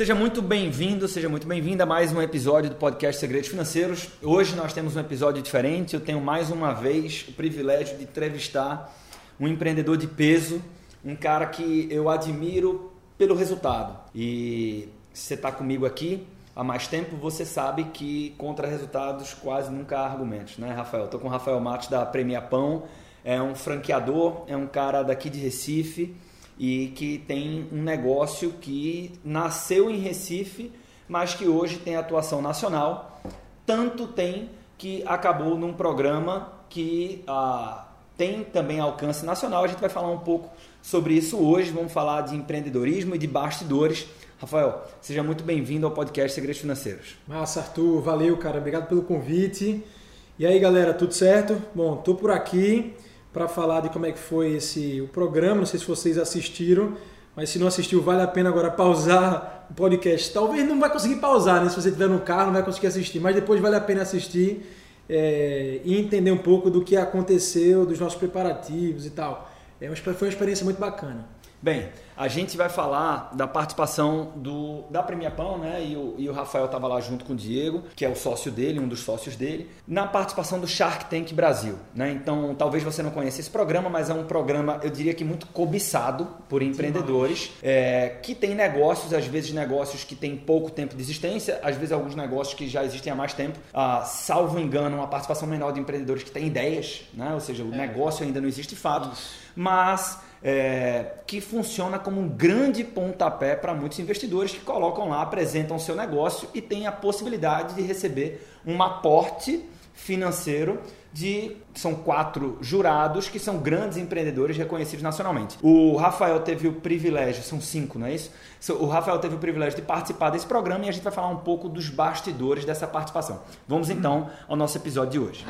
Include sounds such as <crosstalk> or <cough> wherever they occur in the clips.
Seja muito bem-vindo, seja muito bem-vinda a mais um episódio do podcast Segredos Financeiros. Hoje nós temos um episódio diferente. Eu tenho mais uma vez o privilégio de entrevistar um empreendedor de peso, um cara que eu admiro pelo resultado. E se você está comigo aqui há mais tempo, você sabe que contra resultados quase nunca há argumentos, né, Rafael? Estou com o Rafael Matos da Premia Pão, é um franqueador, é um cara daqui de Recife e que tem um negócio que nasceu em Recife, mas que hoje tem atuação nacional. Tanto tem que acabou num programa que ah, tem também alcance nacional. A gente vai falar um pouco sobre isso hoje. Vamos falar de empreendedorismo e de bastidores. Rafael, seja muito bem-vindo ao podcast Segredos Financeiros. Massa, Arthur. Valeu, cara. Obrigado pelo convite. E aí, galera, tudo certo? Bom, tô por aqui para falar de como é que foi esse o programa. Não sei se vocês assistiram, mas se não assistiu, vale a pena agora pausar o podcast. Talvez não vai conseguir pausar, né? Se você estiver no carro, não vai conseguir assistir, mas depois vale a pena assistir é, e entender um pouco do que aconteceu, dos nossos preparativos e tal. É, foi uma experiência muito bacana. Bem, a gente vai falar da participação do, da Premia Pão, né? E o, e o Rafael estava lá junto com o Diego, que é o sócio dele, um dos sócios dele, na participação do Shark Tank Brasil, né? Então, talvez você não conheça esse programa, mas é um programa, eu diria que muito cobiçado por empreendedores, é, que tem negócios, às vezes negócios que têm pouco tempo de existência, às vezes alguns negócios que já existem há mais tempo. Ah, salvo engano, uma participação menor de empreendedores que têm ideias, né? Ou seja, o é. negócio ainda não existe de fato, Isso. mas é, que funciona como um grande pontapé para muitos investidores que colocam lá, apresentam o seu negócio e têm a possibilidade de receber um aporte financeiro de são quatro jurados que são grandes empreendedores reconhecidos nacionalmente. O Rafael teve o privilégio, são cinco, não é isso? O Rafael teve o privilégio de participar desse programa e a gente vai falar um pouco dos bastidores dessa participação. Vamos então ao nosso episódio de hoje.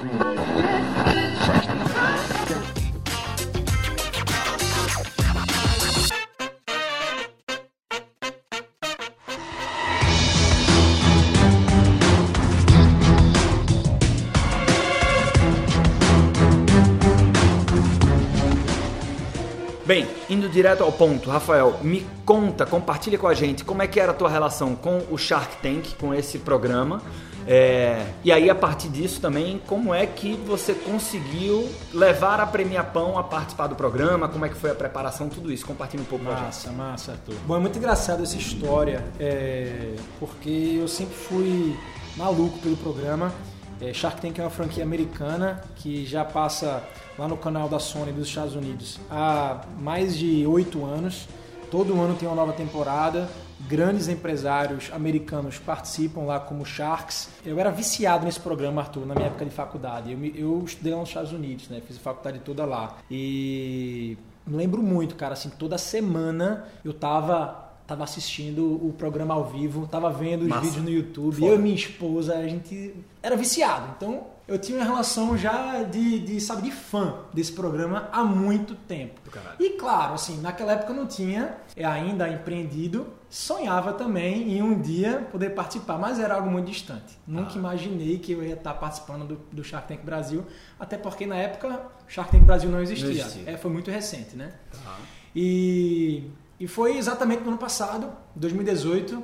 Bem, indo direto ao ponto, Rafael, me conta, compartilha com a gente como é que era a tua relação com o Shark Tank, com esse programa. É, e aí, a partir disso também, como é que você conseguiu levar a Premia Pão a participar do programa? Como é que foi a preparação, tudo isso? Compartilha um pouco massa, com a gente. Massa, massa, Arthur. Bom, é muito engraçado essa história, é, porque eu sempre fui maluco pelo programa. É, Shark Tank é uma franquia americana que já passa lá no canal da Sony dos Estados Unidos há mais de oito anos. Todo ano tem uma nova temporada. Grandes empresários americanos participam lá como Sharks. Eu era viciado nesse programa, Arthur, na minha época de faculdade. Eu, eu estudei lá nos Estados Unidos, né? Fiz a faculdade toda lá. E me lembro muito, cara, assim, toda semana eu tava tava assistindo o programa ao vivo, tava vendo os Massa. vídeos no YouTube. Foda. Eu e minha esposa, a gente era viciado. Então, eu tinha uma relação já de, de, sabe, de fã desse programa há muito tempo. E claro, assim, naquela época eu não tinha é, ainda empreendido, sonhava também em um dia poder participar, mas era algo muito distante. Nunca ah. imaginei que eu ia estar participando do, do, Shark Tank Brasil, até porque na época Shark Tank Brasil não existia. Não existia. É, foi muito recente, né? Tá. E, e foi exatamente no ano passado, 2018,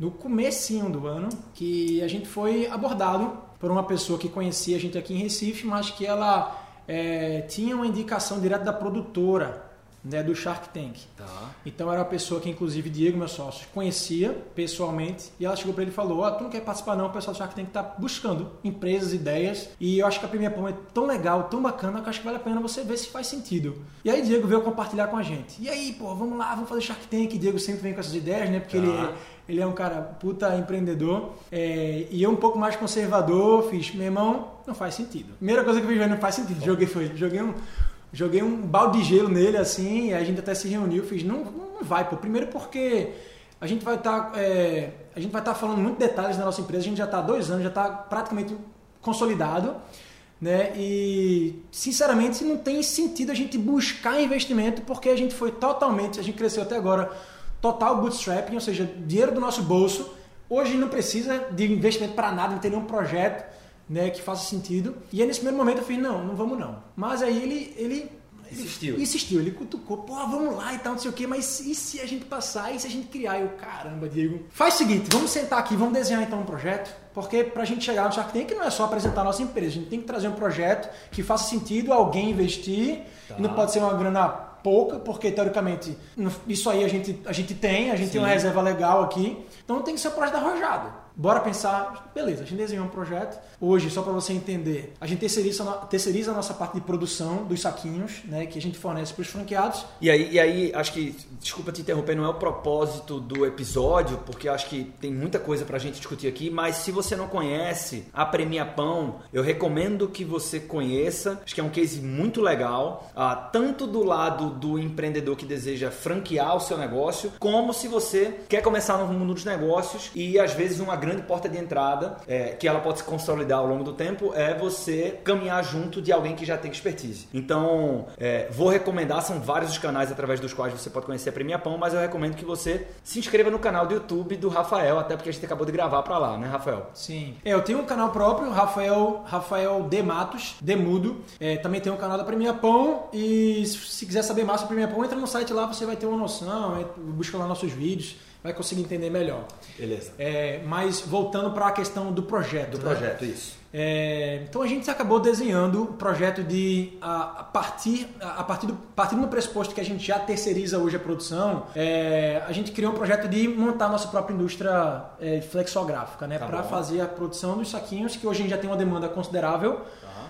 no comecinho do ano, que a gente foi abordado por uma pessoa que conhecia a gente aqui em Recife, mas que ela é, tinha uma indicação direta da produtora né, do Shark Tank. Tá. Então era uma pessoa que, inclusive, Diego, meu sócio, conhecia pessoalmente e ela chegou para ele e falou: oh, Tu não quer participar, não? O pessoal do Shark Tank está buscando empresas, ideias e eu acho que a Primeira Pão é tão legal, tão bacana que eu acho que vale a pena você ver se faz sentido. E aí, Diego veio compartilhar com a gente. E aí, pô, vamos lá, vamos fazer Shark Tank. Diego sempre vem com essas ideias, né? Porque tá. ele ele é um cara puta empreendedor. É, e eu um pouco mais conservador, fiz, meu irmão, não faz sentido. Primeira coisa que eu fiz, não faz sentido. Joguei foi, joguei um, joguei um balde de gelo nele assim, e a gente até se reuniu, fiz, não, não vai, pô. Primeiro porque a gente vai estar tá, é, a gente vai estar tá falando muito detalhes da nossa empresa, a gente já está há dois anos, já está praticamente consolidado. Né? E sinceramente não tem sentido a gente buscar investimento porque a gente foi totalmente, a gente cresceu até agora total bootstrapping, ou seja, dinheiro do nosso bolso. Hoje não precisa de investimento para nada, não tem nenhum projeto né, que faça sentido. E aí nesse primeiro momento eu fiz, não, não vamos não. Mas aí ele, ele, Insistiu. Insistiu, ele cutucou, pô, vamos lá e tal, não sei o quê, mas e se a gente passar, e se a gente criar? Eu, caramba, Diego. Faz o seguinte, vamos sentar aqui, vamos desenhar então um projeto, porque pra gente chegar no Shark Tank não é só apresentar a nossa empresa, a gente tem que trazer um projeto que faça sentido alguém investir, tá. e não pode ser uma grana pouca, porque teoricamente isso aí a gente, a gente tem, a gente Sim. tem uma reserva legal aqui, então tem que ser um projeto arrojado. Bora pensar, beleza, a gente desenhou um projeto. Hoje, só para você entender, a gente terceiriza, terceiriza a nossa parte de produção dos saquinhos, né, que a gente fornece para os franqueados. E aí, e aí, acho que, desculpa te interromper, não é o propósito do episódio, porque acho que tem muita coisa para a gente discutir aqui, mas se você não conhece a Premia Pão, eu recomendo que você conheça. Acho que é um case muito legal, ah, tanto do lado do empreendedor que deseja franquear o seu negócio, como se você quer começar no mundo dos negócios e às vezes uma grande grande porta de entrada, é, que ela pode se consolidar ao longo do tempo, é você caminhar junto de alguém que já tem expertise. Então, é, vou recomendar, são vários os canais através dos quais você pode conhecer a Premia Pão, mas eu recomendo que você se inscreva no canal do YouTube do Rafael, até porque a gente acabou de gravar para lá, né, Rafael? Sim. É, eu tenho um canal próprio, Rafael, Rafael De Matos, Demudo. É, também tem um canal da Premia Pão e se quiser saber mais sobre a Premia Pão, entra no site lá, você vai ter uma noção, busca lá nossos vídeos vai conseguir entender melhor. Beleza. É, mas voltando para a questão do projeto. Do né? projeto, isso. É, então a gente acabou desenhando o projeto de a, a partir a partir do partindo do pressuposto que a gente já terceiriza hoje a produção, é, a gente criou um projeto de montar a nossa própria indústria é, flexográfica, né, tá para fazer a produção dos saquinhos que hoje a gente já tem uma demanda considerável.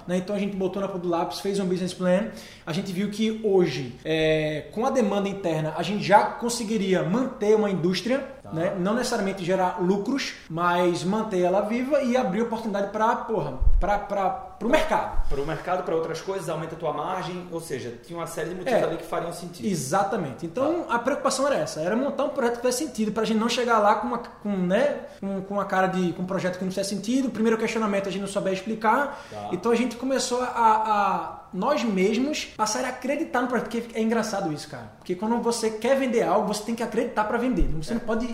Né? Então a gente botou na ponta do lápis, fez um business plan. A gente viu que hoje, é, com a demanda interna, a gente já conseguiria manter uma indústria, tá. né? não necessariamente gerar lucros, mas manter ela viva e abrir oportunidade para, porra, para para o mercado. Para o mercado, para outras coisas, aumenta a tua margem, ou seja, tinha uma série de motivos é, ali que fariam sentido. Exatamente. Então tá. a preocupação era essa, era montar um projeto que fizesse sentido, para a gente não chegar lá com uma, com, né, com, com uma cara de com um projeto que não fizesse sentido. O primeiro questionamento a gente não souber explicar. Tá. Então a gente começou a, a nós mesmos passar a acreditar no projeto. Porque é engraçado isso, cara. Porque quando você quer vender algo, você tem que acreditar para vender. Você é. não pode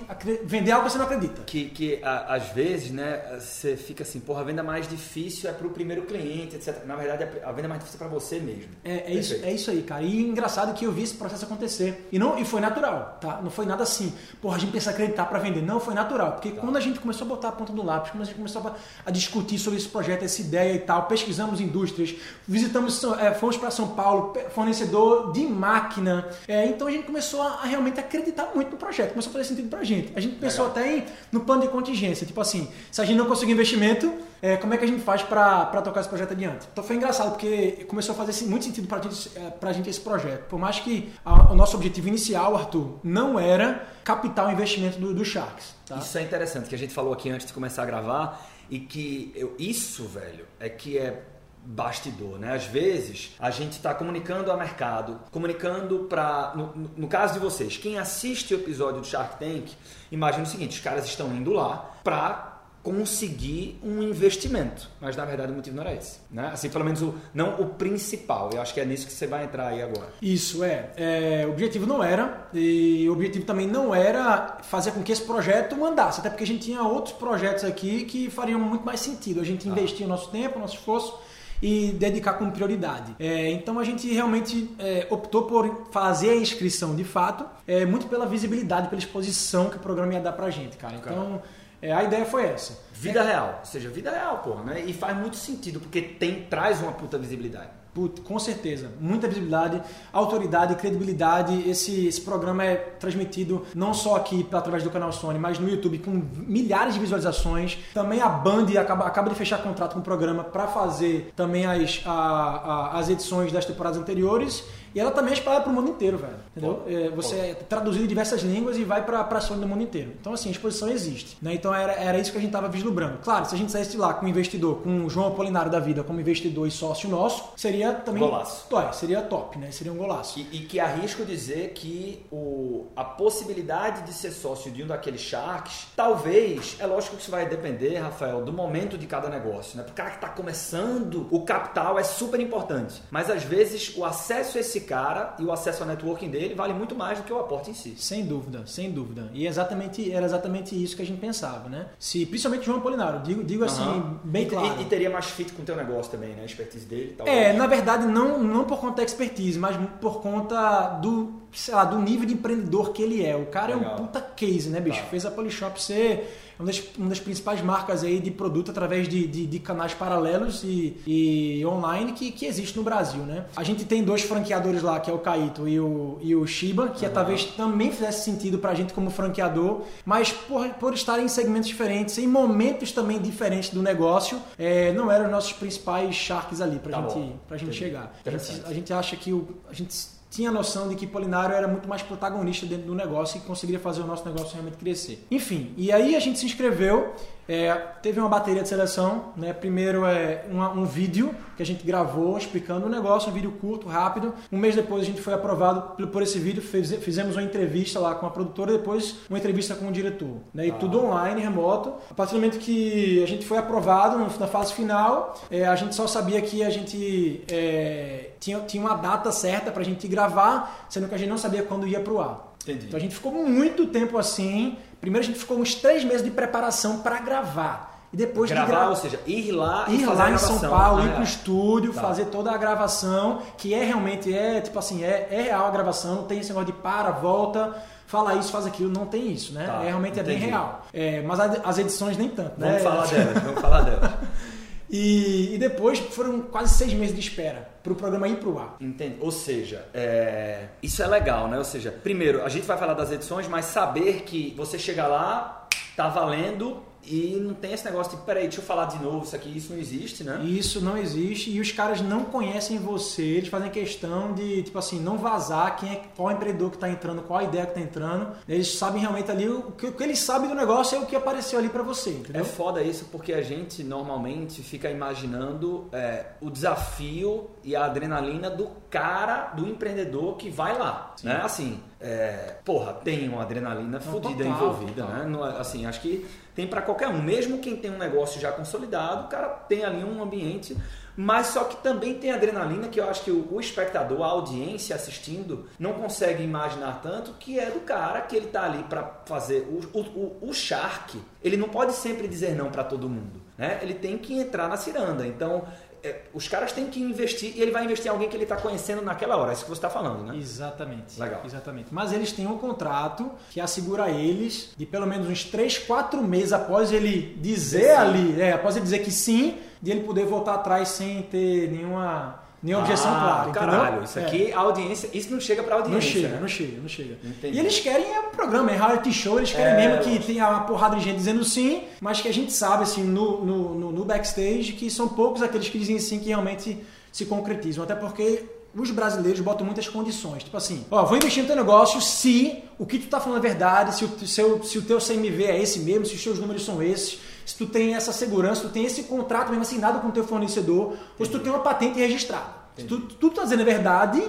vender algo que você não acredita. Que, que a, às vezes, né, você fica assim, porra, a venda mais difícil é para o primeiro cliente, etc. Na verdade, a venda mais difícil é para você mesmo. É, é isso, é isso aí, cara. E engraçado que eu vi esse processo acontecer. E, não, e foi natural, tá? Não foi nada assim, porra, a gente precisa acreditar para vender. Não, foi natural. Porque tá. quando a gente começou a botar a ponta do lápis, quando a gente começou a, a discutir sobre esse projeto, essa ideia e tal, pesquisamos indústrias, visitamos, é, fomos para São Paulo, fornecedor de máquina. É, então a gente começou a, a, realmente acreditar muito no projeto, começou a fazer sentido pra gente. A gente pensou Legal. até em, no plano de contingência, tipo assim, se a gente não conseguir investimento, é, como é que a gente faz para tocar esse projeto adiante? Então foi engraçado, porque começou a fazer muito sentido para gente, é, a gente esse projeto. Por mais que a, o nosso objetivo inicial, Arthur, não era capital investimento do, do Sharks. Tá? Isso é interessante, que a gente falou aqui antes de começar a gravar, e que eu, isso, velho, é que é bastidor, né? Às vezes a gente está comunicando ao mercado, comunicando para, no, no, caso de vocês, quem assiste o episódio do Shark Tank, imagina o seguinte: os caras estão indo lá para conseguir um investimento, mas na verdade o motivo não era esse, né? Assim, pelo menos o, não o principal. Eu acho que é nisso que você vai entrar aí agora. Isso é. é o objetivo não era e o objetivo também não era fazer com que esse projeto andasse, até porque a gente tinha outros projetos aqui que fariam muito mais sentido. A gente ah. investia o nosso tempo, o nosso esforço e dedicar como prioridade. É, então a gente realmente é, optou por fazer a inscrição de fato, é, muito pela visibilidade, pela exposição que o programa ia dar pra gente, cara. Então é, a ideia foi essa. Vida real, ou seja, vida real, porra, né? E faz muito sentido, porque tem, traz uma puta visibilidade. Put, com certeza, muita visibilidade, autoridade, credibilidade. Esse, esse programa é transmitido não só aqui através do canal Sony, mas no YouTube com milhares de visualizações. Também a Band acaba, acaba de fechar contrato com o programa para fazer também as, a, a, as edições das temporadas anteriores e ela também é espalhada para o mundo inteiro, velho. Entendeu? É, você é traduzido em diversas línguas e vai para a Sony do mundo inteiro. Então, assim, a exposição existe. Né? Então, era, era isso que a gente estava vislumbrando. Claro, se a gente saísse lá com um investidor, com o João Apolinário da vida como investidor e sócio nosso, seria também... Golaço. Ué, seria top, né? Seria um golaço. E, e que arrisco dizer que o, a possibilidade de ser sócio de um daqueles Sharks, talvez, é lógico que isso vai depender, Rafael, do momento de cada negócio. Né? Para o cara que está começando, o capital é super importante. Mas, às vezes, o acesso a esse cara e o acesso ao networking dele vale muito mais do que o aporte em si. Sem dúvida, sem dúvida. E exatamente, era exatamente isso que a gente pensava, né? Se, principalmente João Polinário, digo, digo assim, bem e, claro. E, e, teria mais fit com o teu negócio também, né? A expertise dele. Talvez. É, na, verdade, não, não por conta da expertise, mas por conta do, sei lá, do nível de empreendedor que ele é. O cara Legal. é um puta case, né, bicho? Tá. Fez a Polishop ser uma das, uma das principais marcas aí de produto através de, de, de canais paralelos e, e online que, que existe no Brasil, né? A gente tem dois franqueadores lá, que é o Kaito e o, e o Shiba, que uhum. talvez também fizesse sentido pra gente como franqueador, mas por, por estarem em segmentos diferentes, em momentos também diferentes do negócio, é, não eram os nossos principais sharks ali pra tá gente, pra gente chegar. A gente, a gente acha que o, a gente tinha a noção de que Polinário era muito mais protagonista dentro do negócio e conseguiria fazer o nosso negócio realmente crescer. Enfim, e aí a gente se inscreveu é, teve uma bateria de seleção, né? Primeiro é uma, um vídeo que a gente gravou explicando o negócio, um vídeo curto, rápido. Um mês depois a gente foi aprovado por, por esse vídeo, fez, fizemos uma entrevista lá com a produtora, depois uma entrevista com o diretor, né? E ah. tudo online, remoto. A partir do momento que a gente foi aprovado na fase final, é, a gente só sabia que a gente é, tinha, tinha uma data certa para a gente gravar, sendo que a gente não sabia quando ia pro ar. Entendi. Então a gente ficou muito tempo assim Primeiro a gente ficou uns três meses de preparação para gravar. E depois gravar, de gravar, ou seja, ir lá ir lá em São Paulo, ah, ir pro estúdio, tá. fazer toda a gravação, que é realmente é tipo assim, é, é real a gravação, não tem esse negócio de para, volta, fala isso, faz aquilo, não tem isso, né? Tá, é realmente entendi. é bem real. É, mas as edições nem tanto, né? Vamos falar delas, vamos falar delas. <laughs> E, e, depois foram quase seis meses de espera para o programa ir para o ar. Entende? Ou seja, é... isso é legal, né? Ou seja, primeiro, a gente vai falar das edições, mas saber que você chega lá, tá valendo e não tem esse negócio de, peraí, deixa eu falar de novo, isso aqui, isso não existe, né? Isso não existe e os caras não conhecem você, eles fazem questão de, tipo assim, não vazar quem é, qual empreendedor que está entrando, qual a ideia que está entrando. Eles sabem realmente ali, o que, o que eles sabem do negócio é o que apareceu ali para você, entendeu? É foda isso porque a gente normalmente fica imaginando é, o desafio e a adrenalina do cara, do empreendedor que vai lá, Sim. né? Assim, é, porra, tem uma adrenalina fodida envolvida, total. né? Não, assim, acho que tem para qualquer um. Mesmo quem tem um negócio já consolidado, o cara tem ali um ambiente, mas só que também tem adrenalina que eu acho que o, o espectador, a audiência assistindo, não consegue imaginar tanto, que é do cara que ele tá ali para fazer o, o, o Shark. Ele não pode sempre dizer não para todo mundo. Né? Ele tem que entrar na ciranda. Então, é, os caras têm que investir e ele vai investir em alguém que ele está conhecendo naquela hora. É isso que você está falando, né? Exatamente. Legal. Exatamente. Mas eles têm um contrato que assegura eles de pelo menos uns 3, 4 meses após ele dizer sim. ali, é, após ele dizer que sim, de ele poder voltar atrás sem ter nenhuma Nenhuma objeção ah, clara, caralho, entendeu? Isso aqui, é. a audiência, isso não chega pra audiência. Não chega, né? não chega, não chega. Entendi. E eles querem é um programa, é reality show, eles querem é, mesmo que tenha uma porrada de gente dizendo sim, mas que a gente sabe, assim, no, no, no, no backstage, que são poucos aqueles que dizem sim que realmente se concretizam. Até porque os brasileiros botam muitas condições. Tipo assim, ó, vou investir no teu negócio se o que tu tá falando é verdade, se o, seu, se o teu CMV é esse mesmo, se os teus números são esses, se tu tem essa segurança, se tu tem esse contrato mesmo assinado com o teu fornecedor, Entendi. ou se tu tem uma patente registrada. Se tu, tu tá dizendo a verdade,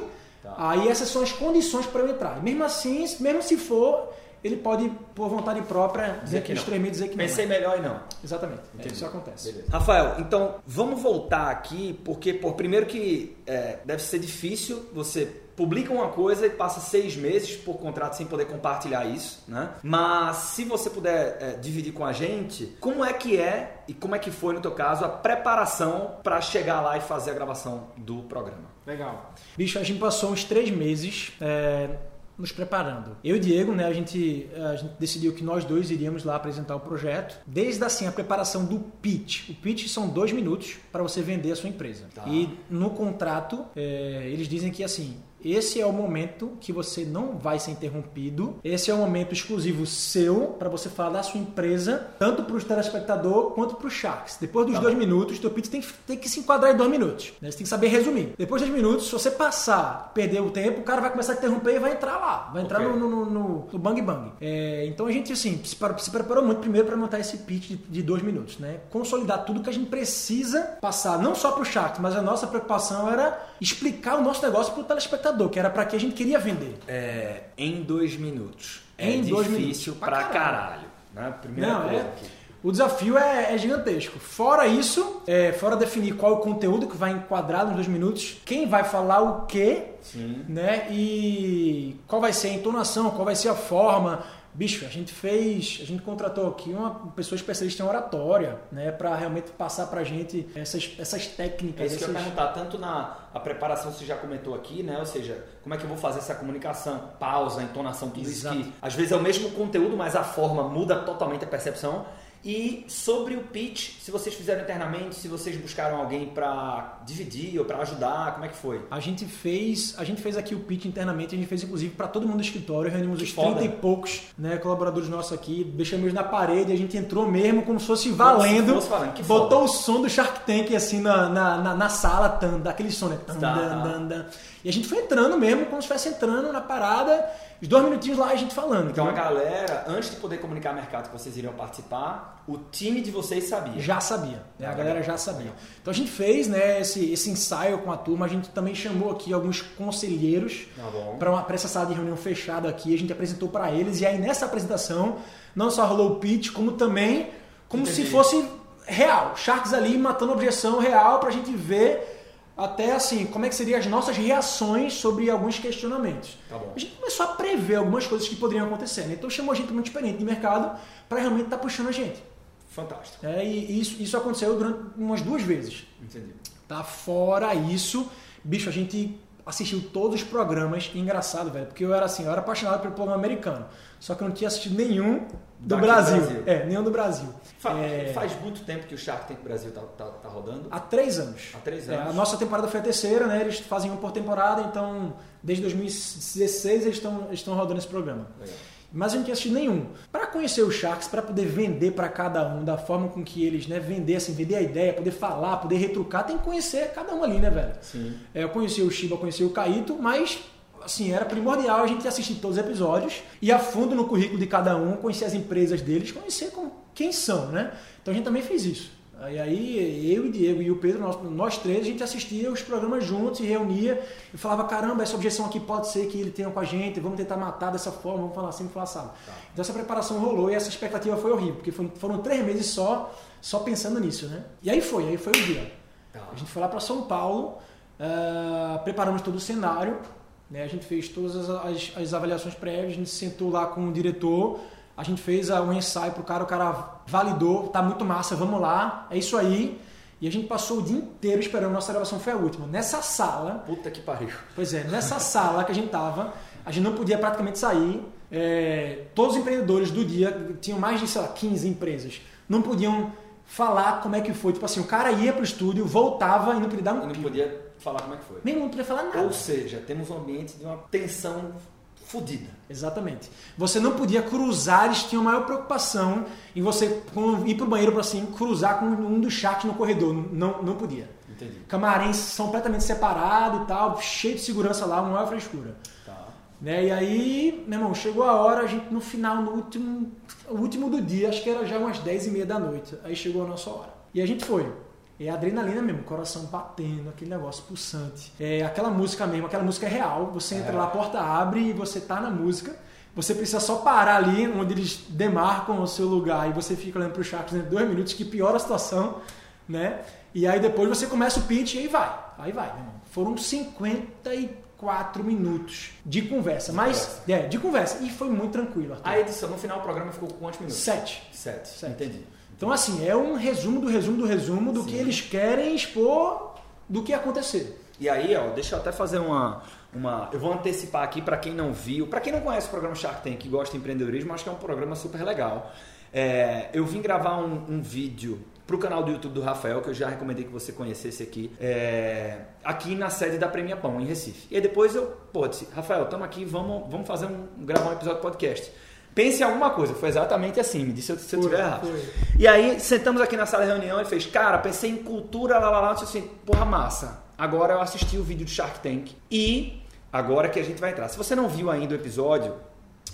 tá. aí essas são as condições para eu entrar. mesmo assim, mesmo se for, ele pode, por vontade própria, dizer que extremamente dizer que Pensei não. Pensei melhor e não. Exatamente. Entendi. Isso acontece. Beleza. Rafael, então vamos voltar aqui, porque, por primeiro que é, deve ser difícil você publica uma coisa e passa seis meses por contrato sem poder compartilhar isso, né? Mas se você puder é, dividir com a gente, como é que é e como é que foi no teu caso a preparação para chegar lá e fazer a gravação do programa? Legal. Bicho, a gente passou uns três meses é, nos preparando. Eu e Diego, né, a gente, a gente decidiu que nós dois iríamos lá apresentar o projeto. Desde assim a preparação do pitch. O pitch são dois minutos para você vender a sua empresa. Tá. E no contrato é, eles dizem que assim esse é o momento que você não vai ser interrompido. Esse é o momento exclusivo seu para você falar da sua empresa, tanto para o telespectador quanto para os Sharks. Depois dos tá dois bom. minutos, teu pitch tem, tem que se enquadrar em dois minutos. Né? Você tem que saber resumir. Depois dos minutos, se você passar, perder o tempo, o cara vai começar a interromper e vai entrar lá. Vai entrar okay. no, no, no, no, bang bang. É, então a gente assim, se, se preparou muito primeiro para montar esse pitch de, de, dois minutos. Né? Consolidar tudo que a gente precisa passar, não só para o Sharks, mas a nossa preocupação era explicar o nosso negócio para o telespectador que era para que a gente queria vender. É, em dois minutos. É em dois difícil minutos. pra caralho. caralho né? Primeira Não, é, o desafio é, é, gigantesco. Fora isso, é, fora definir qual é o conteúdo que vai enquadrar nos dois minutos, quem vai falar o quê, Sim. né? E qual vai ser a entonação, qual vai ser a forma, Bicho, a gente fez, a gente contratou aqui uma pessoa especialista em oratória, né, para realmente passar pra gente essas, essas técnicas. É isso essas... que eu ia perguntar, tanto na a preparação você já comentou aqui, né? Ou seja, como é que eu vou fazer essa comunicação, pausa, entonação, tudo Exato. isso que às vezes é o mesmo conteúdo, mas a forma muda totalmente a percepção. E sobre o pitch, se vocês fizeram internamente, se vocês buscaram alguém para dividir ou para ajudar, como é que foi? A gente fez, a gente fez aqui o pitch internamente, a gente fez inclusive para todo mundo do escritório, reunimos que os foda. 30 e poucos, né, colaboradores nossos aqui, deixamos na parede, a gente entrou mesmo como se fosse valendo. Como se fosse valendo. botou foda. o som do Shark Tank assim na, na, na, na sala, tan, daquele som, né? Tan, tá, dan, tá. Dan, dan. E a gente foi entrando mesmo, como se estivesse entrando na parada os dois minutinhos lá a gente falando. Então a galera, antes de poder comunicar mercado que vocês iriam participar, o time de vocês sabia. Já sabia. Né? A galera já sabia. Então a gente fez né, esse, esse ensaio com a turma, a gente também chamou aqui alguns conselheiros tá para essa sala de reunião fechada aqui, a gente apresentou para eles, e aí nessa apresentação não só rolou o pitch, como também como Entendi. se fosse real. Sharks ali matando objeção real para a gente ver até assim, como é que seriam as nossas reações sobre alguns questionamentos. Tá a gente começou a prever algumas coisas que poderiam acontecer. Né? Então chamou gente muito experiente de mercado para realmente estar tá puxando a gente. Fantástico. É, e isso, isso aconteceu durante umas duas vezes. Entendi. Tá fora isso, bicho, a gente assistiu todos os programas, engraçado, velho, porque eu era assim, eu era apaixonado pelo programa americano, só que eu não tinha assistido nenhum do Brasil. Brasil. É, nenhum do Brasil. Fa é... Faz muito tempo que o Shark Tank Brasil tá, tá, tá rodando? Há três anos. Há três anos. É, a nossa temporada foi a terceira, né? Eles fazem um por temporada, então desde 2016 eles estão estão rodando esse programa. Legal. Mas eu não tinha assistido nenhum. Para conhecer os Sharks, para poder vender para cada um, da forma com que eles, né, vender, assim, vender a ideia, poder falar, poder retrucar, tem que conhecer cada um ali, né, velho? Sim. É, eu conheci o Shiba, conheci o Kaito, mas assim, era primordial a gente assistir todos os episódios e a fundo no currículo de cada um, conhecer as empresas deles, conhecer com quem são, né? Então a gente também fez isso. E aí eu e Diego e o Pedro, nós, nós três, a gente assistia os programas juntos e reunia e falava, caramba, essa objeção aqui pode ser que ele tenha com a gente, vamos tentar matar dessa forma, vamos falar assim, vamos falar assim. Tá. Então essa preparação rolou e essa expectativa foi horrível, porque foram, foram três meses só, só pensando nisso, né? E aí foi, aí foi o dia. Tá. A gente foi lá para São Paulo, uh, preparamos todo o cenário, né? A gente fez todas as, as, as, avaliações prévias, a gente sentou lá com o diretor, a gente fez um ensaio pro cara, o cara validou, tá muito massa, vamos lá, é isso aí. E a gente passou o dia inteiro esperando, nossa gravação foi a última. Nessa sala. Puta que pariu. Pois é, nessa sala que a gente tava, a gente não podia praticamente sair. É, todos os empreendedores do dia, tinham mais de, sei lá, 15 empresas, não podiam falar como é que foi. Tipo assim, o cara ia pro estúdio, voltava e não podia dar um. Não podia falar como é que foi. Nem não podia falar nada. Ou seja, temos um ambiente de uma tensão fodida. Exatamente. Você não podia cruzar, eles tinham maior preocupação em você ir pro banheiro para assim, cruzar com um dos chats no corredor. Não, não podia. Entendi. Camarins são completamente separados e tal, cheio de segurança lá, uma maior frescura. Tá. Né? E aí, meu irmão, chegou a hora, a gente no final, no último, último do dia, acho que era já umas 10 e meia da noite. Aí chegou a nossa hora. E a gente foi. É adrenalina mesmo, coração batendo, aquele negócio pulsante. É aquela música mesmo, aquela música é real. Você entra é. lá, a porta abre e você tá na música. Você precisa só parar ali onde eles demarcam o seu lugar e você fica olhando pro Sharks né, dois minutos, que piora a situação, né? E aí depois você começa o pitch e aí vai. Aí vai, meu irmão. Foram 54 minutos de conversa. De mas, conversa. é, de conversa. E foi muito tranquilo. Arthur. A edição, no final do programa ficou com quantos minutos? Sete. Sete. Sete. Entendi. Então, assim, é um resumo do resumo do resumo do Sim. que eles querem expor do que acontecer. E aí, ó, deixa eu até fazer uma. uma eu vou antecipar aqui para quem não viu, para quem não conhece o programa Shark Tank que gosta de empreendedorismo, acho que é um programa super legal. É, eu vim gravar um, um vídeo para o canal do YouTube do Rafael, que eu já recomendei que você conhecesse aqui, é, aqui na sede da Premia Pão, em Recife. E depois eu, pô, disse, Rafael, estamos aqui, vamos, vamos fazer um, gravar um episódio de podcast. Pense em alguma coisa. Foi exatamente assim, me disse se eu estiver errado. Foi. E aí, sentamos aqui na sala de reunião, ele fez, cara, pensei em cultura, lá, lá, lá, disse assim, porra, massa. Agora eu assisti o vídeo do Shark Tank e agora que a gente vai entrar. Se você não viu ainda o episódio,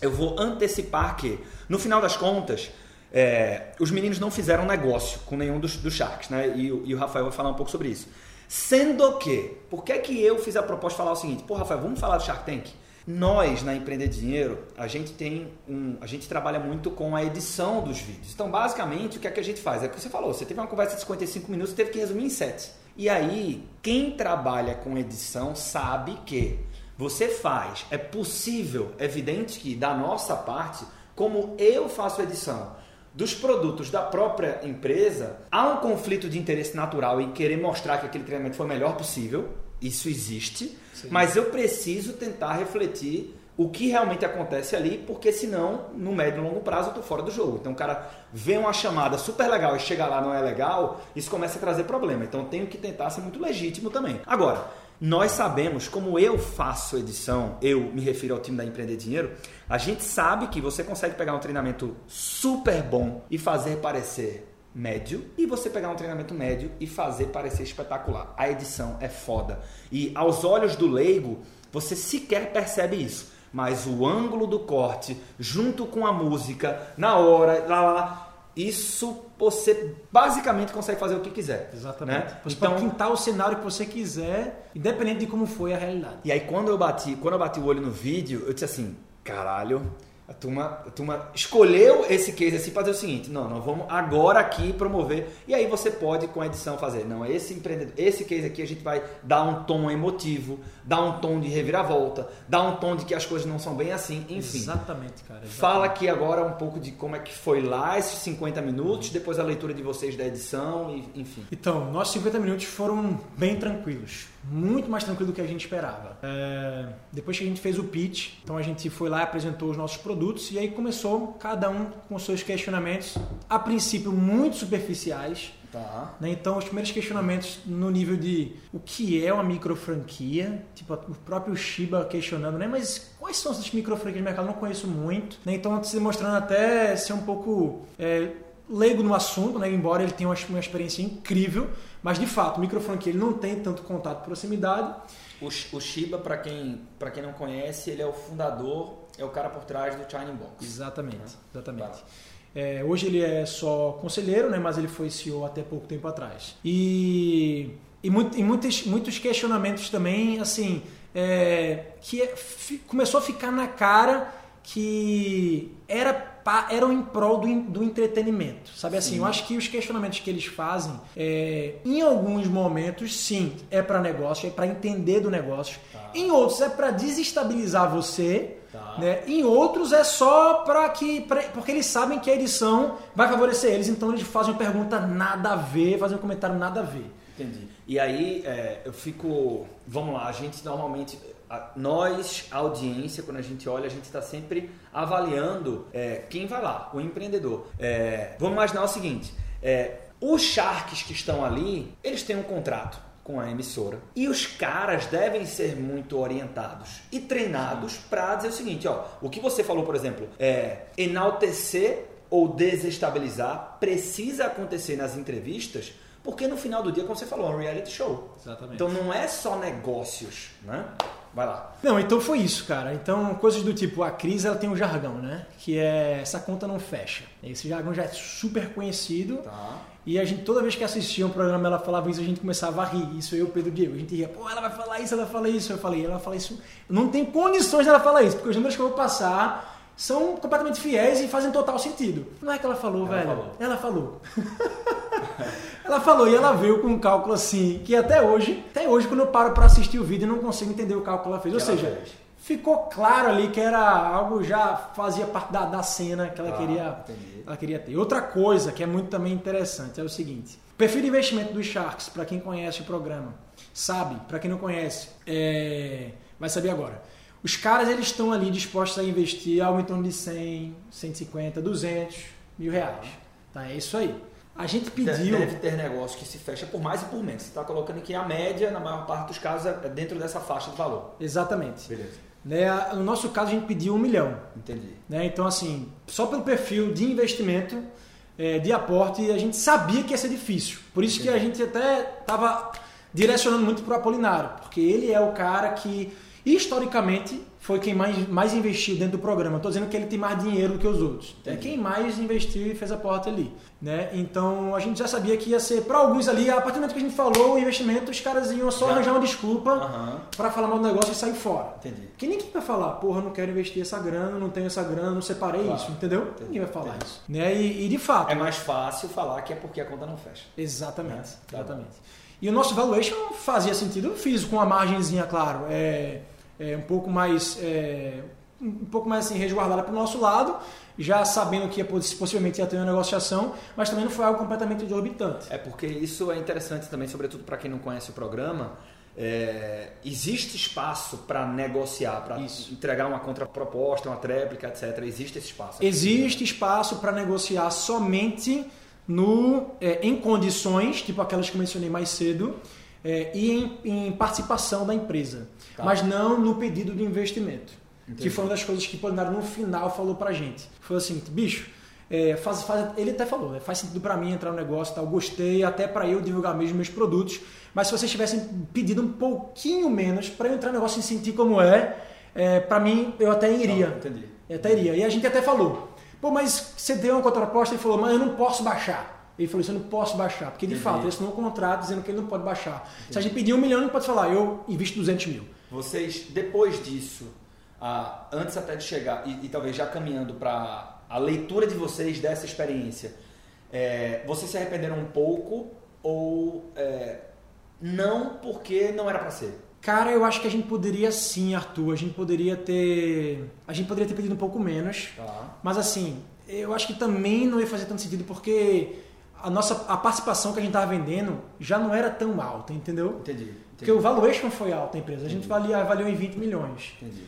eu vou antecipar que, no final das contas, é, os meninos não fizeram negócio com nenhum dos, dos Sharks, né? E, e, o Rafael vai falar um pouco sobre isso. Sendo que, por que, que eu fiz a proposta de falar o seguinte? Pô, Rafael, vamos falar do Shark Tank? Nós, na Empreender Dinheiro, a gente tem um, a gente trabalha muito com a edição dos vídeos. Então, basicamente, o que é que a gente faz? É o que você falou, você teve uma conversa de 55 minutos, teve que resumir em 7. E aí, quem trabalha com edição sabe que você faz, é possível, é evidente que da nossa parte, como eu faço edição dos produtos da própria empresa, há um conflito de interesse natural em querer mostrar que aquele treinamento foi o melhor possível. Isso existe, Sim. mas eu preciso tentar refletir o que realmente acontece ali, porque senão, no médio e longo prazo, eu estou fora do jogo. Então o cara vê uma chamada super legal e chega lá não é legal, isso começa a trazer problema. Então tenho que tentar ser muito legítimo também. Agora, nós sabemos, como eu faço edição, eu me refiro ao time da Empreender Dinheiro, a gente sabe que você consegue pegar um treinamento super bom e fazer parecer médio e você pegar um treinamento médio e fazer parecer espetacular. A edição é foda. E aos olhos do leigo, você sequer percebe isso. Mas o ângulo do corte, junto com a música, na hora, lá, lá, lá isso você basicamente consegue fazer o que quiser. Exatamente. Né? Você então, pode pintar o cenário que você quiser, independente de como foi a realidade. E aí quando eu bati, quando eu bati o olho no vídeo, eu disse assim, caralho, a turma, a turma escolheu esse case assim para fazer o seguinte: não, nós vamos agora aqui promover. E aí você pode, com a edição, fazer. Não, esse empreendedor, esse case aqui a gente vai dar um tom emotivo, dar um tom de reviravolta, dar um tom de que as coisas não são bem assim, enfim. Exatamente, cara. Exatamente. Fala aqui agora um pouco de como é que foi lá esses 50 minutos, depois a leitura de vocês da edição, e, enfim. Então, nossos 50 minutos foram bem tranquilos muito mais tranquilo do que a gente esperava. É, depois que a gente fez o pitch, então a gente foi lá e apresentou os nossos produtos e aí começou cada um com seus questionamentos, a princípio muito superficiais. Tá. Né? Então, os primeiros questionamentos no nível de o que é uma micro franquia, tipo o próprio Shiba questionando, né? Mas quais são essas micro franquias de mercado? Não conheço muito. Né? Então, se demonstrando até ser um pouco é, leigo no assunto, né? embora ele tenha uma, experiência incrível, mas de fato, o microfranquia ele não tem tanto contato proximidade. O, o Shiba, para quem, quem não conhece, ele é o fundador, é o cara por trás do China Box. Exatamente, né? exatamente. É, hoje ele é só conselheiro, né, mas ele foi CEO até pouco tempo atrás. E, e, muito, e muitos, muitos questionamentos também, assim, é, que é, começou a ficar na cara que era eram em prol do, do entretenimento, sabe assim? Eu acho que os questionamentos que eles fazem, é, em alguns momentos, sim, é para negócio, é para entender do negócio. Tá. Em outros é para desestabilizar você. Tá. Né? Em outros é só para que. Pra, porque eles sabem que a edição vai favorecer eles, então eles fazem uma pergunta nada a ver, fazem um comentário nada a ver. Entendi. E aí é, eu fico. Vamos lá, a gente normalmente nós, a audiência, quando a gente olha, a gente está sempre avaliando é, quem vai lá, o empreendedor. É, vamos imaginar o seguinte: é, os sharks que estão ali, eles têm um contrato com a emissora e os caras devem ser muito orientados e treinados para dizer o seguinte: ó, o que você falou, por exemplo, é enaltecer ou desestabilizar precisa acontecer nas entrevistas porque no final do dia, como você falou, é um reality show. Exatamente. Então não é só negócios, né? Vai lá. Não, então foi isso, cara. Então, coisas do tipo, a Cris ela tem um jargão, né? Que é essa conta não fecha. Esse jargão já é super conhecido. Tá. E a gente, toda vez que assistia um programa, ela falava isso, a gente começava a rir. Isso eu, Pedro Diego. A gente ria, pô, ela vai falar isso, ela fala isso. Eu falei, ela fala isso. Não tem condições dela falar isso, porque os números que eu vou passar são completamente fiéis e fazem total sentido. Não é que ela falou, ela velho. Falou. Ela falou. <laughs> ela falou e ela veio com um cálculo assim, que até hoje, até hoje, quando eu paro para assistir o vídeo, eu não consigo entender o cálculo que ela fez. Que Ou seja, fez? ficou claro ali que era algo já fazia parte da, da cena que ela, ah, queria, ela queria ter. Outra coisa que é muito também interessante é o seguinte: perfil de investimento dos Sharks, para quem conhece o programa, sabe, para quem não conhece, é, vai saber agora. Os caras eles estão ali dispostos a investir algo em torno de 100, 150, 200 mil reais. Tá, é isso aí. A gente pediu. Deve ter negócio que se fecha por mais e por menos. Você está colocando aqui a média, na maior parte dos casos, é dentro dessa faixa de valor. Exatamente. Beleza. Né, no nosso caso, a gente pediu um milhão. Entendi. Né, então, assim, só pelo perfil de investimento, é, de aporte, a gente sabia que ia ser difícil. Por isso Entendi. que a gente até estava direcionando muito para o Apolinário, porque ele é o cara que historicamente foi quem mais, mais investiu dentro do programa. Estou dizendo que ele tem mais dinheiro do que os outros. É quem mais investiu e fez a porta ali. Né? Então a gente já sabia que ia ser, para alguns ali, a partir do momento que a gente falou o investimento, os caras iam só já. arranjar uma desculpa uhum. para falar mal do negócio e sair fora. Entendi. Porque ninguém vai falar, porra, não quero investir essa grana, não tenho essa grana, não separei claro. isso, entendeu? Entendi. Ninguém vai falar Entendi. isso. Né? E, e, de fato. É mais fácil falar que é porque a conta não fecha. Exatamente. Né? Exatamente. E o nosso valuation fazia sentido, eu fiz com a margenzinha, claro. É, é, um pouco mais. É, um pouco mais assim, resguardada para o nosso lado, já sabendo que ia, possivelmente ia ter uma negociação, mas também não foi algo completamente exorbitante. É porque isso é interessante também, sobretudo para quem não conhece o programa. É, existe espaço para negociar, para entregar uma contraproposta, uma tréplica, etc. Existe esse espaço? Existe espaço para negociar somente no, é, em condições, tipo aquelas que eu mencionei mais cedo, é, e em, em, participação da empresa, tá. mas não no pedido de investimento. Entendi. Que foi uma das coisas que o Polinário no final falou pra gente. Foi assim, bicho, é, faz, faz, ele até falou, né, faz sentido para mim entrar no negócio, tal, gostei, até para eu divulgar mesmo meus produtos, mas se vocês tivessem pedido um pouquinho menos para eu entrar no negócio e sentir como é, é para mim eu até iria. Não, entendi. Eu até iria. E a gente até falou, pô, mas você deu uma contraproposta e falou, mas eu não posso baixar. Ele falou isso, eu não posso baixar, porque de Entendi. fato, ele assinou um contrato dizendo que ele não pode baixar. Entendi. Se a gente pedir um milhão, ele pode falar, eu invisto 200 mil. Vocês, depois disso, ah, antes até de chegar, e, e talvez já caminhando para a leitura de vocês dessa experiência, é, vocês se arrependeram um pouco ou é, não porque não era para ser? Cara, eu acho que a gente poderia sim, Arthur. A gente poderia ter. A gente poderia ter pedido um pouco menos. Tá. Mas assim, eu acho que também não ia fazer tanto sentido porque a nossa a participação que a gente estava vendendo já não era tão alta, entendeu? Entendi. entendi. Porque o valuation foi alto da empresa. A gente valia, avaliou em 20 milhões. Entendi.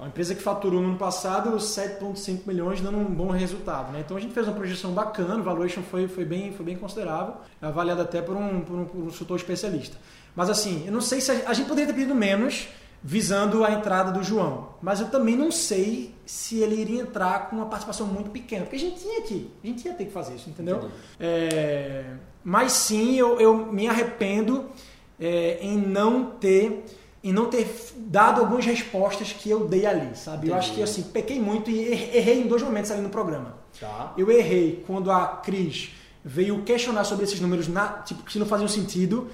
A empresa que faturou no ano passado 7,5 milhões, dando um bom resultado. Né? Então a gente fez uma projeção bacana, o valuation foi, foi, bem, foi bem considerável, avaliado até por um, por um, por um consultor especialista. Mas assim, eu não sei se a, a gente poderia ter pedido menos, visando a entrada do João. Mas eu também não sei se ele iria entrar com uma participação muito pequena, porque a gente tinha que, a gente ia ter que fazer isso, entendeu? É, mas sim, eu, eu me arrependo é, em não ter em não ter dado algumas respostas que eu dei ali, sabe? Entendi. Eu acho que assim, pequei muito e errei em dois momentos ali no programa. Tá. Eu errei quando a Cris veio questionar sobre esses números, na, tipo, que não faziam sentido.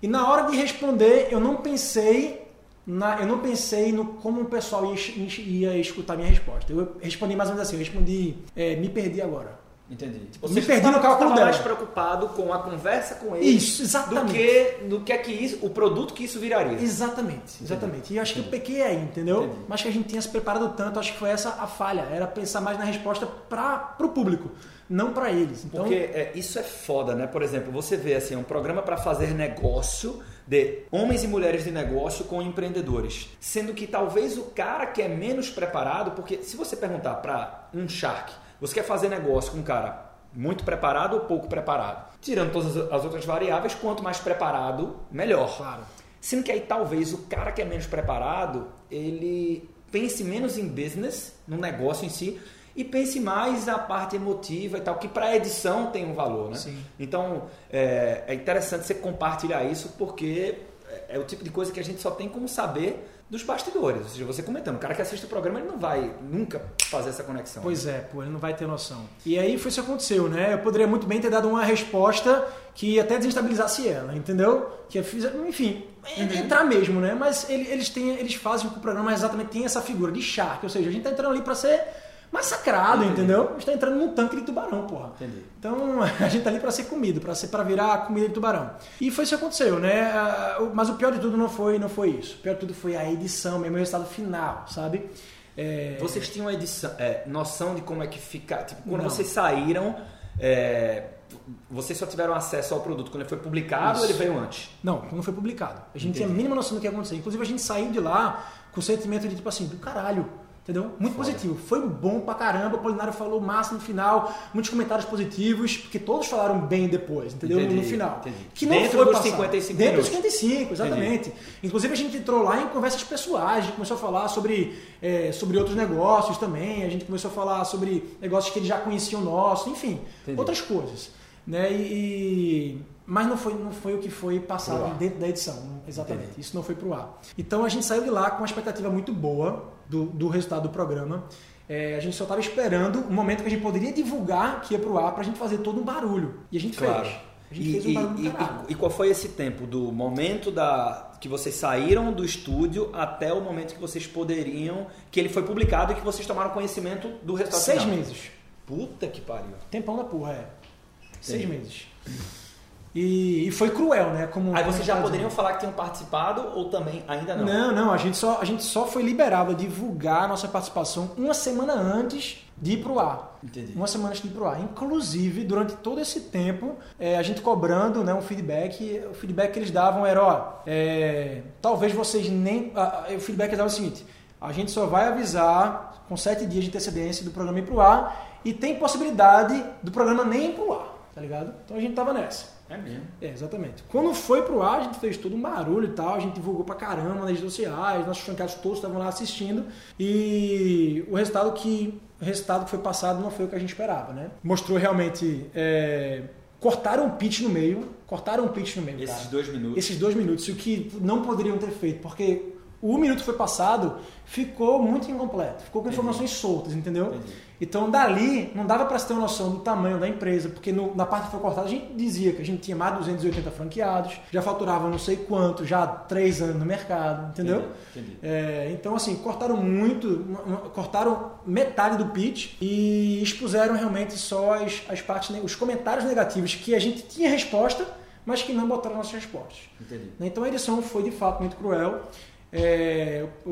E na hora de responder, eu não pensei na, eu não pensei no como o pessoal ia, ia escutar minha resposta. Eu respondi mais ou menos assim, eu respondi, é, me perdi agora. Entendi. Tipo, me perdi no cálculo dela. mais preocupado com a conversa com ele isso, exatamente. do que do que é que isso, o produto que isso viraria. Exatamente, exatamente. Entendi. E eu acho Entendi. que eu pequei aí, entendeu? Entendi. Mas que a gente tinha se preparado tanto, acho que foi essa a falha, era pensar mais na resposta para o público não para eles. Então... Porque é, isso é foda, né? Por exemplo, você vê assim, um programa para fazer negócio de homens e mulheres de negócio com empreendedores. Sendo que talvez o cara que é menos preparado, porque se você perguntar para um Shark, você quer fazer negócio com um cara muito preparado ou pouco preparado? Tirando todas as outras variáveis, quanto mais preparado, melhor. Claro. Sendo que aí talvez o cara que é menos preparado, ele pense menos em business, no negócio em si, e pense mais na parte emotiva e tal, que para a edição tem um valor, né? Sim. Então é, é, interessante você compartilhar isso porque é, é o tipo de coisa que a gente só tem como saber dos bastidores. Ou seja, você comentando, o cara que assiste o programa ele não vai nunca fazer essa conexão. Pois é, pô, ele não vai ter noção. E aí foi isso que aconteceu, né? Eu poderia muito bem ter dado uma resposta que até desestabilizasse ela, entendeu? Que eu fiz, enfim, uhum. entrar mesmo, né? Mas eles, têm, eles fazem com que o programa exatamente tenha essa figura de shark, ou seja, a gente tá entrando ali para ser massacrado, Entendi. entendeu? A gente tá entrando num tanque de tubarão, porra. Entendi. Então <laughs> a gente tá ali para ser comido, para ser para virar comida de tubarão. E foi isso que aconteceu, né? Mas o pior de tudo não foi, não foi isso. O pior de tudo foi a edição, mesmo o resultado final, sabe? É... Vocês tinham edição, é, noção de como é que fica, tipo, quando não. vocês saíram, é, vocês só tiveram acesso ao produto quando ele foi publicado Isso. ou ele veio antes? Não, quando foi publicado. A gente Entendi. tinha a mínima noção do que ia acontecer. Inclusive a gente saiu de lá com o sentimento de tipo assim, do caralho Entendeu? Muito Foda. positivo. Foi bom pra caramba. O Polinário falou massa no final. Muitos comentários positivos, porque todos falaram bem depois, entendeu? Entendi, no final. Entendi. Que não Dentro foi dos passado. 55 Dentro dos 55, exatamente. Entendi. Inclusive a gente entrou lá em conversas pessoais. A gente começou a falar sobre, é, sobre outros negócios também. A gente começou a falar sobre negócios que eles já conheciam nosso, enfim, outras coisas. Né? E, mas não foi, não foi o que foi passado dentro da edição, exatamente. Entendi. Isso não foi para o ar. Então a gente saiu de lá com uma expectativa muito boa do, do resultado do programa. É, a gente só estava esperando o momento que a gente poderia divulgar que ia para o ar para a gente fazer todo um barulho. E a gente claro. fez. A gente e, fez um barulho e, e, e, qual foi esse tempo do momento da que vocês saíram do estúdio até o momento que vocês poderiam, que ele foi publicado e que vocês tomaram conhecimento do resultado Seis final? meses. Puta que pariu. Tempão da porra, é. Seis meses. E, e foi cruel, né? Como, Aí vocês a já poderiam falar que tinham participado ou também ainda não? Não, não, a gente só, a gente só foi liberado a divulgar a nossa participação uma semana antes de ir pro ar. Entendi. Uma semana antes de ir pro ar. Inclusive, durante todo esse tempo, é, a gente cobrando né, um feedback, o feedback que eles davam era, ó, é, talvez vocês nem. ah, ah, o feedback que eles davam é o seguinte: a gente só vai avisar com sete dias de antecedência do programa ir pro ar e tem possibilidade do programa nem ir pro ar, tá ligado? Então a gente tava nessa. É mesmo. É, exatamente. Quando foi pro ar, a gente fez todo um barulho e tal, a gente divulgou pra caramba nas redes sociais, nossos franqueados todos estavam lá assistindo e o resultado que o resultado que foi passado não foi o que a gente esperava, né? Mostrou realmente é, cortaram o pitch no meio, cortaram o pitch no meio, Esses cara. dois minutos. Esses dois minutos, o que não poderiam ter feito, porque o minuto que foi passado ficou muito incompleto, ficou com informações soltas, entendeu? Entendi. Então dali não dava para se ter uma noção do tamanho da empresa, porque no- na parte que foi cortada a gente dizia que a gente tinha mais de 280 franqueados, já faturava não sei quanto, já há três anos no mercado, entendeu? Entendi, entendi. É, então assim, cortaram muito, cortaram metade do pitch e expuseram realmente só as, as partes, os comentários negativos que a gente tinha resposta, mas que não botaram nossas respostas. Entendi. Né? Então a edição foi de fato muito cruel. É, o,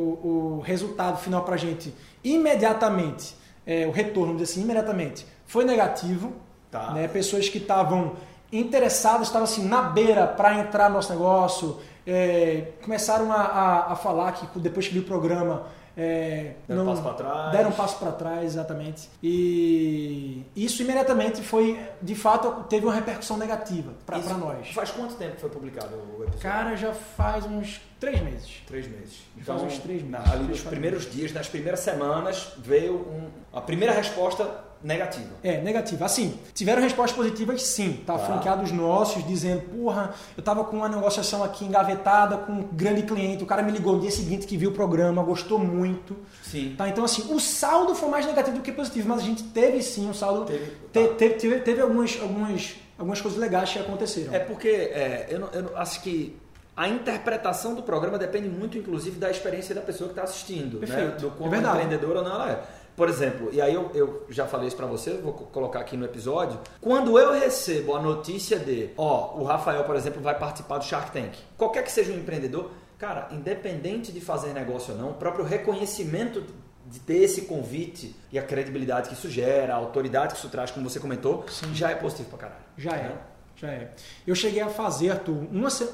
o resultado final pra gente, imediatamente, é, o retorno, vamos dizer assim, imediatamente, foi negativo. Tá. Né? Pessoas que estavam interessadas, estavam assim na beira para entrar no nosso negócio, é, começaram a, a, a falar que depois que viu o programa. É, Deram um passo pra trás. Deram um passo para trás, exatamente. E isso imediatamente foi, de fato, teve uma repercussão negativa para nós. Faz quanto tempo que foi publicado o episódio? Cara, já faz uns três meses. Três meses. Então, Faz uns três meses. na- ali nos primeiros dias, nas primeiras semanas, veio um- a primeira resposta negativa. É, negativa. Assim, tiveram respostas positivas sim, tá? Tá. Franqueados nossos dizendo, porra, eu tava com uma negociação aqui engavetada com um grande cliente, o cara me ligou no dia seguinte que viu o programa, gostou muito. Sim. Tá? Então, assim, o saldo foi mais negativo do que positivo, mas a gente teve sim um saldo. Teve- te- tá. teve, teve, teve algumas, algumas, algumas coisas legais que aconteceram. É porque é, eu, não- eu acho que a interpretação do programa depende muito, inclusive, da experiência da pessoa que está assistindo, né? Perfeito. Do quão É empreendedora ou não ela é. Por exemplo, e aí eu, eu já falei isso para você, vou co- colocar aqui no episódio. Quando eu recebo a notícia de, ó, o Rafael, por exemplo, vai participar do Shark Tank. Qualquer que seja um empreendedor, cara, independente de fazer negócio ou não, o próprio reconhecimento de ter esse convite e a credibilidade que isso gera, a autoridade que isso traz, como você comentou, já é positivo pra caralho. Já é, Né? já é. Eu cheguei a fazer, Arthur, uma se...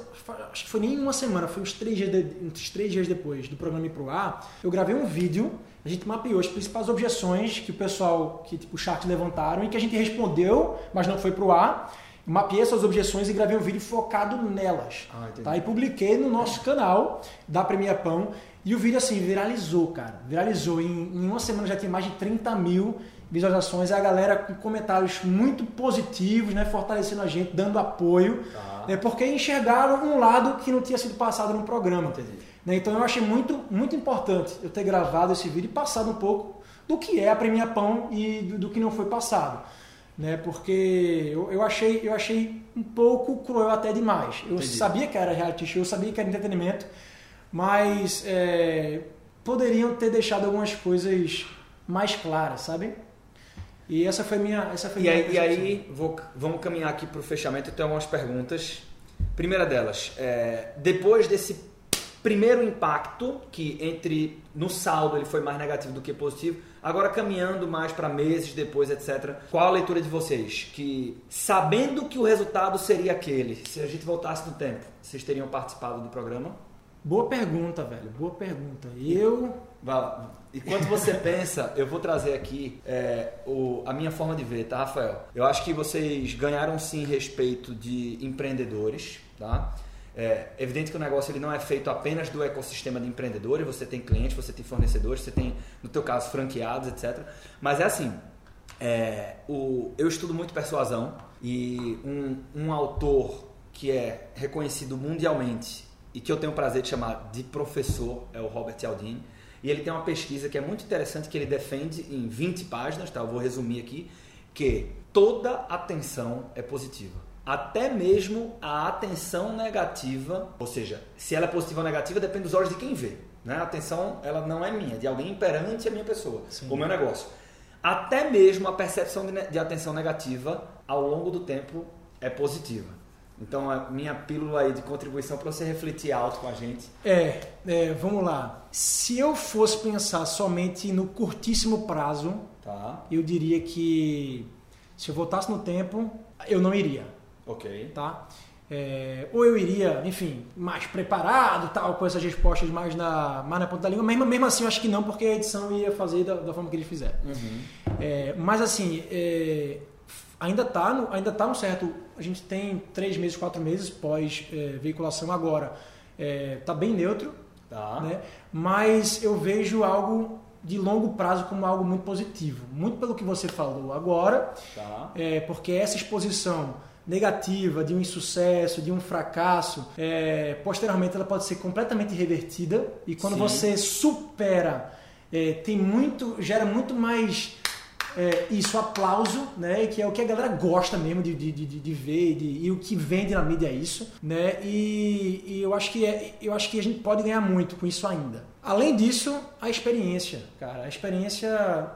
acho que foi nem uma semana, foi uns três, dias de- uns três dias depois do programa ir pro ar, eu gravei um vídeo, a gente mapeou as principais objeções que o pessoal, que tipo, o chat levantaram e que a gente respondeu, mas não foi pro ar. Mapeei essas objeções e gravei um vídeo focado nelas. Ah, tá? E publiquei no nosso canal da Premia Pão. E o vídeo assim viralizou, cara. Viralizou. Em, em uma semana já tinha mais de 30 mil visualizações. E a galera com comentários muito positivos, né? Fortalecendo a gente, dando apoio. Tá. né, porque enxergaram um lado que não tinha sido passado no programa. Entendi. Né, Então eu achei muito, muito importante eu ter gravado esse vídeo e passado um pouco do que é a Premia Pão e do, do que não foi passado. Né? Porque eu, eu, achei, eu achei um pouco cruel até demais. Eu Entendi. sabia que era reality show, eu sabia que era entretenimento, mas é, poderiam ter deixado algumas coisas mais claras, sabe? E essa foi minha, essa foi E minha aí, e aí vou- vamos caminhar aqui para o fechamento. Eu tenho algumas perguntas. Primeira delas, é, depois desse primeiro impacto, que entre no saldo ele foi mais negativo do que positivo, agora caminhando mais para meses depois, etc. Qual a leitura de vocês? Que sabendo que o resultado seria aquele, se a gente voltasse no tempo, vocês teriam participado do programa? Boa pergunta, velho. Boa pergunta. Eu Vai. Enquanto você <laughs> pensa, eu vou trazer aqui é, o- a minha forma de ver, tá, Rafael? Eu acho que vocês ganharam sim respeito de empreendedores, tá? É evidente que o negócio ele não é feito apenas do ecossistema de empreendedores, você tem clientes, você tem fornecedores, você tem, no teu caso, franqueados, etc. Mas é assim, é, o, eu estudo muito persuasão e um, um autor que é reconhecido mundialmente e que eu tenho o prazer de chamar de professor é o Robert Cialdini. E ele tem uma pesquisa que é muito interessante que ele defende em 20 páginas, tá? Eu vou resumir aqui, que toda atenção é positiva. Até mesmo a atenção negativa, ou seja, se ela é positiva ou negativa depende dos olhos de quem vê. Né? A atenção ela não é minha, é de alguém perante a minha pessoa, Sim. o meu negócio. Até mesmo a percepção de, de atenção negativa ao longo do tempo é positiva. Então, a minha pílula aí de contribuição para você refletir alto com a gente. É, é, vamos lá. Se eu fosse pensar somente no curtíssimo prazo, Tá. eu diria que se eu voltasse no tempo, eu não iria, Ok. tá? É, ou eu iria, enfim, mais preparado, tal, com essas respostas mais na, mais na ponta da língua. Mesmo, mesmo assim, eu acho que não, porque a edição ia fazer da, da forma que eles fizeram. Uhum. É, mas assim, é, ainda tá no, ainda tá um certo. A gente tem três meses, quatro meses pós é, veiculação agora. É, tá bem neutro, Tá. né? Mas eu vejo algo de longo prazo como algo muito positivo. Muito pelo que você falou agora, Tá. é, porque essa exposição negativa de um insucesso, de um fracasso, é, posteriormente ela pode ser completamente revertida e quando Sim. você supera, é, tem muito, gera muito mais é, isso, aplauso, né? Que é o que a galera gosta mesmo de, de, de, de ver de- e o que vende na mídia é isso, né? E, e eu, acho que é, eu acho que a gente pode ganhar muito com isso ainda. Além disso, a experiência, cara. A experiência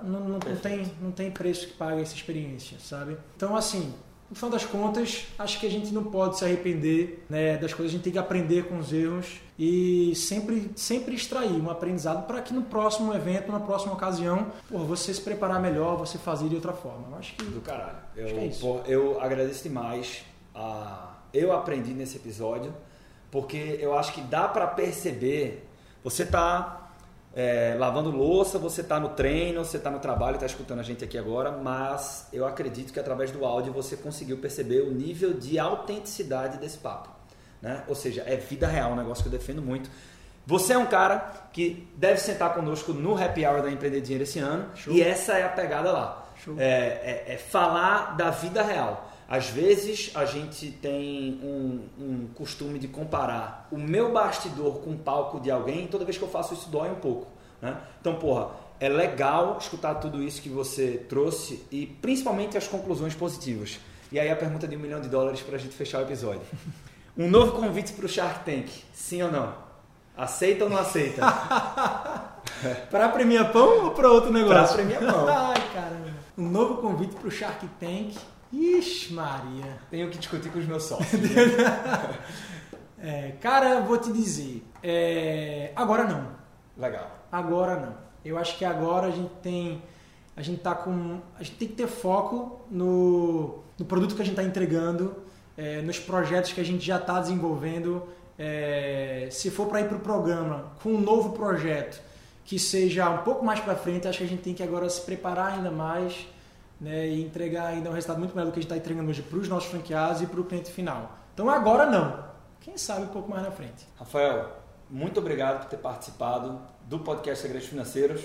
não, não, não tem, não tem preço que pague essa experiência, sabe? Então, assim, no final das contas, acho que a gente não pode se arrepender né, das coisas, a gente tem que aprender com os erros e sempre, sempre extrair um aprendizado para que no próximo evento, na próxima ocasião, pô, você se preparar melhor, você fazer de outra forma. Eu acho que Do caralho. Eu, Acho que é isso. eu agradeço demais. A... Eu aprendi nesse episódio, porque eu acho que dá pra perceber. Você tá é, lavando louça, você tá no treino, você tá no trabalho, tá escutando a gente aqui agora, mas eu acredito que através do áudio você conseguiu perceber o nível de autenticidade desse papo. Né? Ou seja, é vida real, um negócio que eu defendo muito. Você é um cara que deve sentar conosco no Happy Hour da Empreender Dinheiro esse ano, Show. e essa é a pegada lá. É, é- é falar da vida real. Às vezes a gente tem um, um costume de comparar o meu bastidor com o palco de alguém, toda vez que eu faço isso dói um pouco. Né? Então, porra, é legal escutar tudo isso que você trouxe e principalmente as conclusões positivas. E aí a pergunta de um milhão de dólares para a gente fechar o episódio. Um novo convite para o Shark Tank, sim ou não? Aceita ou não aceita? <laughs> para premiar pão ou para outro negócio? Pra premiar pão. <laughs> Ai, caramba. Um novo convite para o Shark Tank. Ixi, Maria. Tenho que discutir com os meus sócios. <laughs> É, cara, vou te dizer. é, agora não. Legal. Agora não. Eu acho que agora a gente tem. A gente tá com. A gente tem que ter foco no, no produto que a gente está entregando, é, nos projetos que a gente já está desenvolvendo. É, se for para ir para o programa com um novo projeto que seja um pouco mais para frente, acho que a gente tem que agora se preparar ainda mais né, e entregar ainda um resultado muito melhor do que a gente está entregando hoje para os nossos franqueados e para o cliente final. Então agora não. Quem sabe um pouco mais na frente. Rafael, muito obrigado por ter participado do podcast Segredos Financeiros.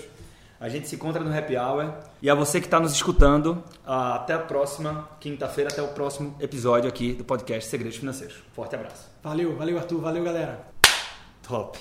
A gente se encontra no Happy Hour. E a você que está nos escutando, até a próxima quinta-feira, até o próximo episódio aqui do podcast Segredos Financeiros. Forte abraço. Valeu, valeu Arthur, valeu galera. Top.